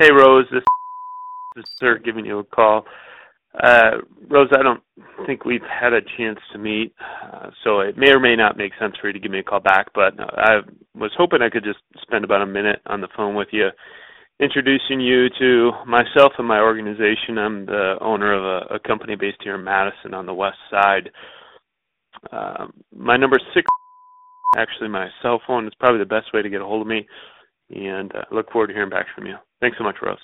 Hey, Rose, this is Sir giving you a call. Uh, Rose, I don't think we've had a chance to meet, uh, so it may or may not make sense for you to give me a call back, but I was hoping I could just spend about a minute on the phone with you, introducing you to myself and my organization. I'm the owner of a, a company based here in Madison on the west side. Uh, my number six, actually my cell phone is probably the best way to get a hold of me, and uh, look forward to hearing back from you. Thanks so much, Rose.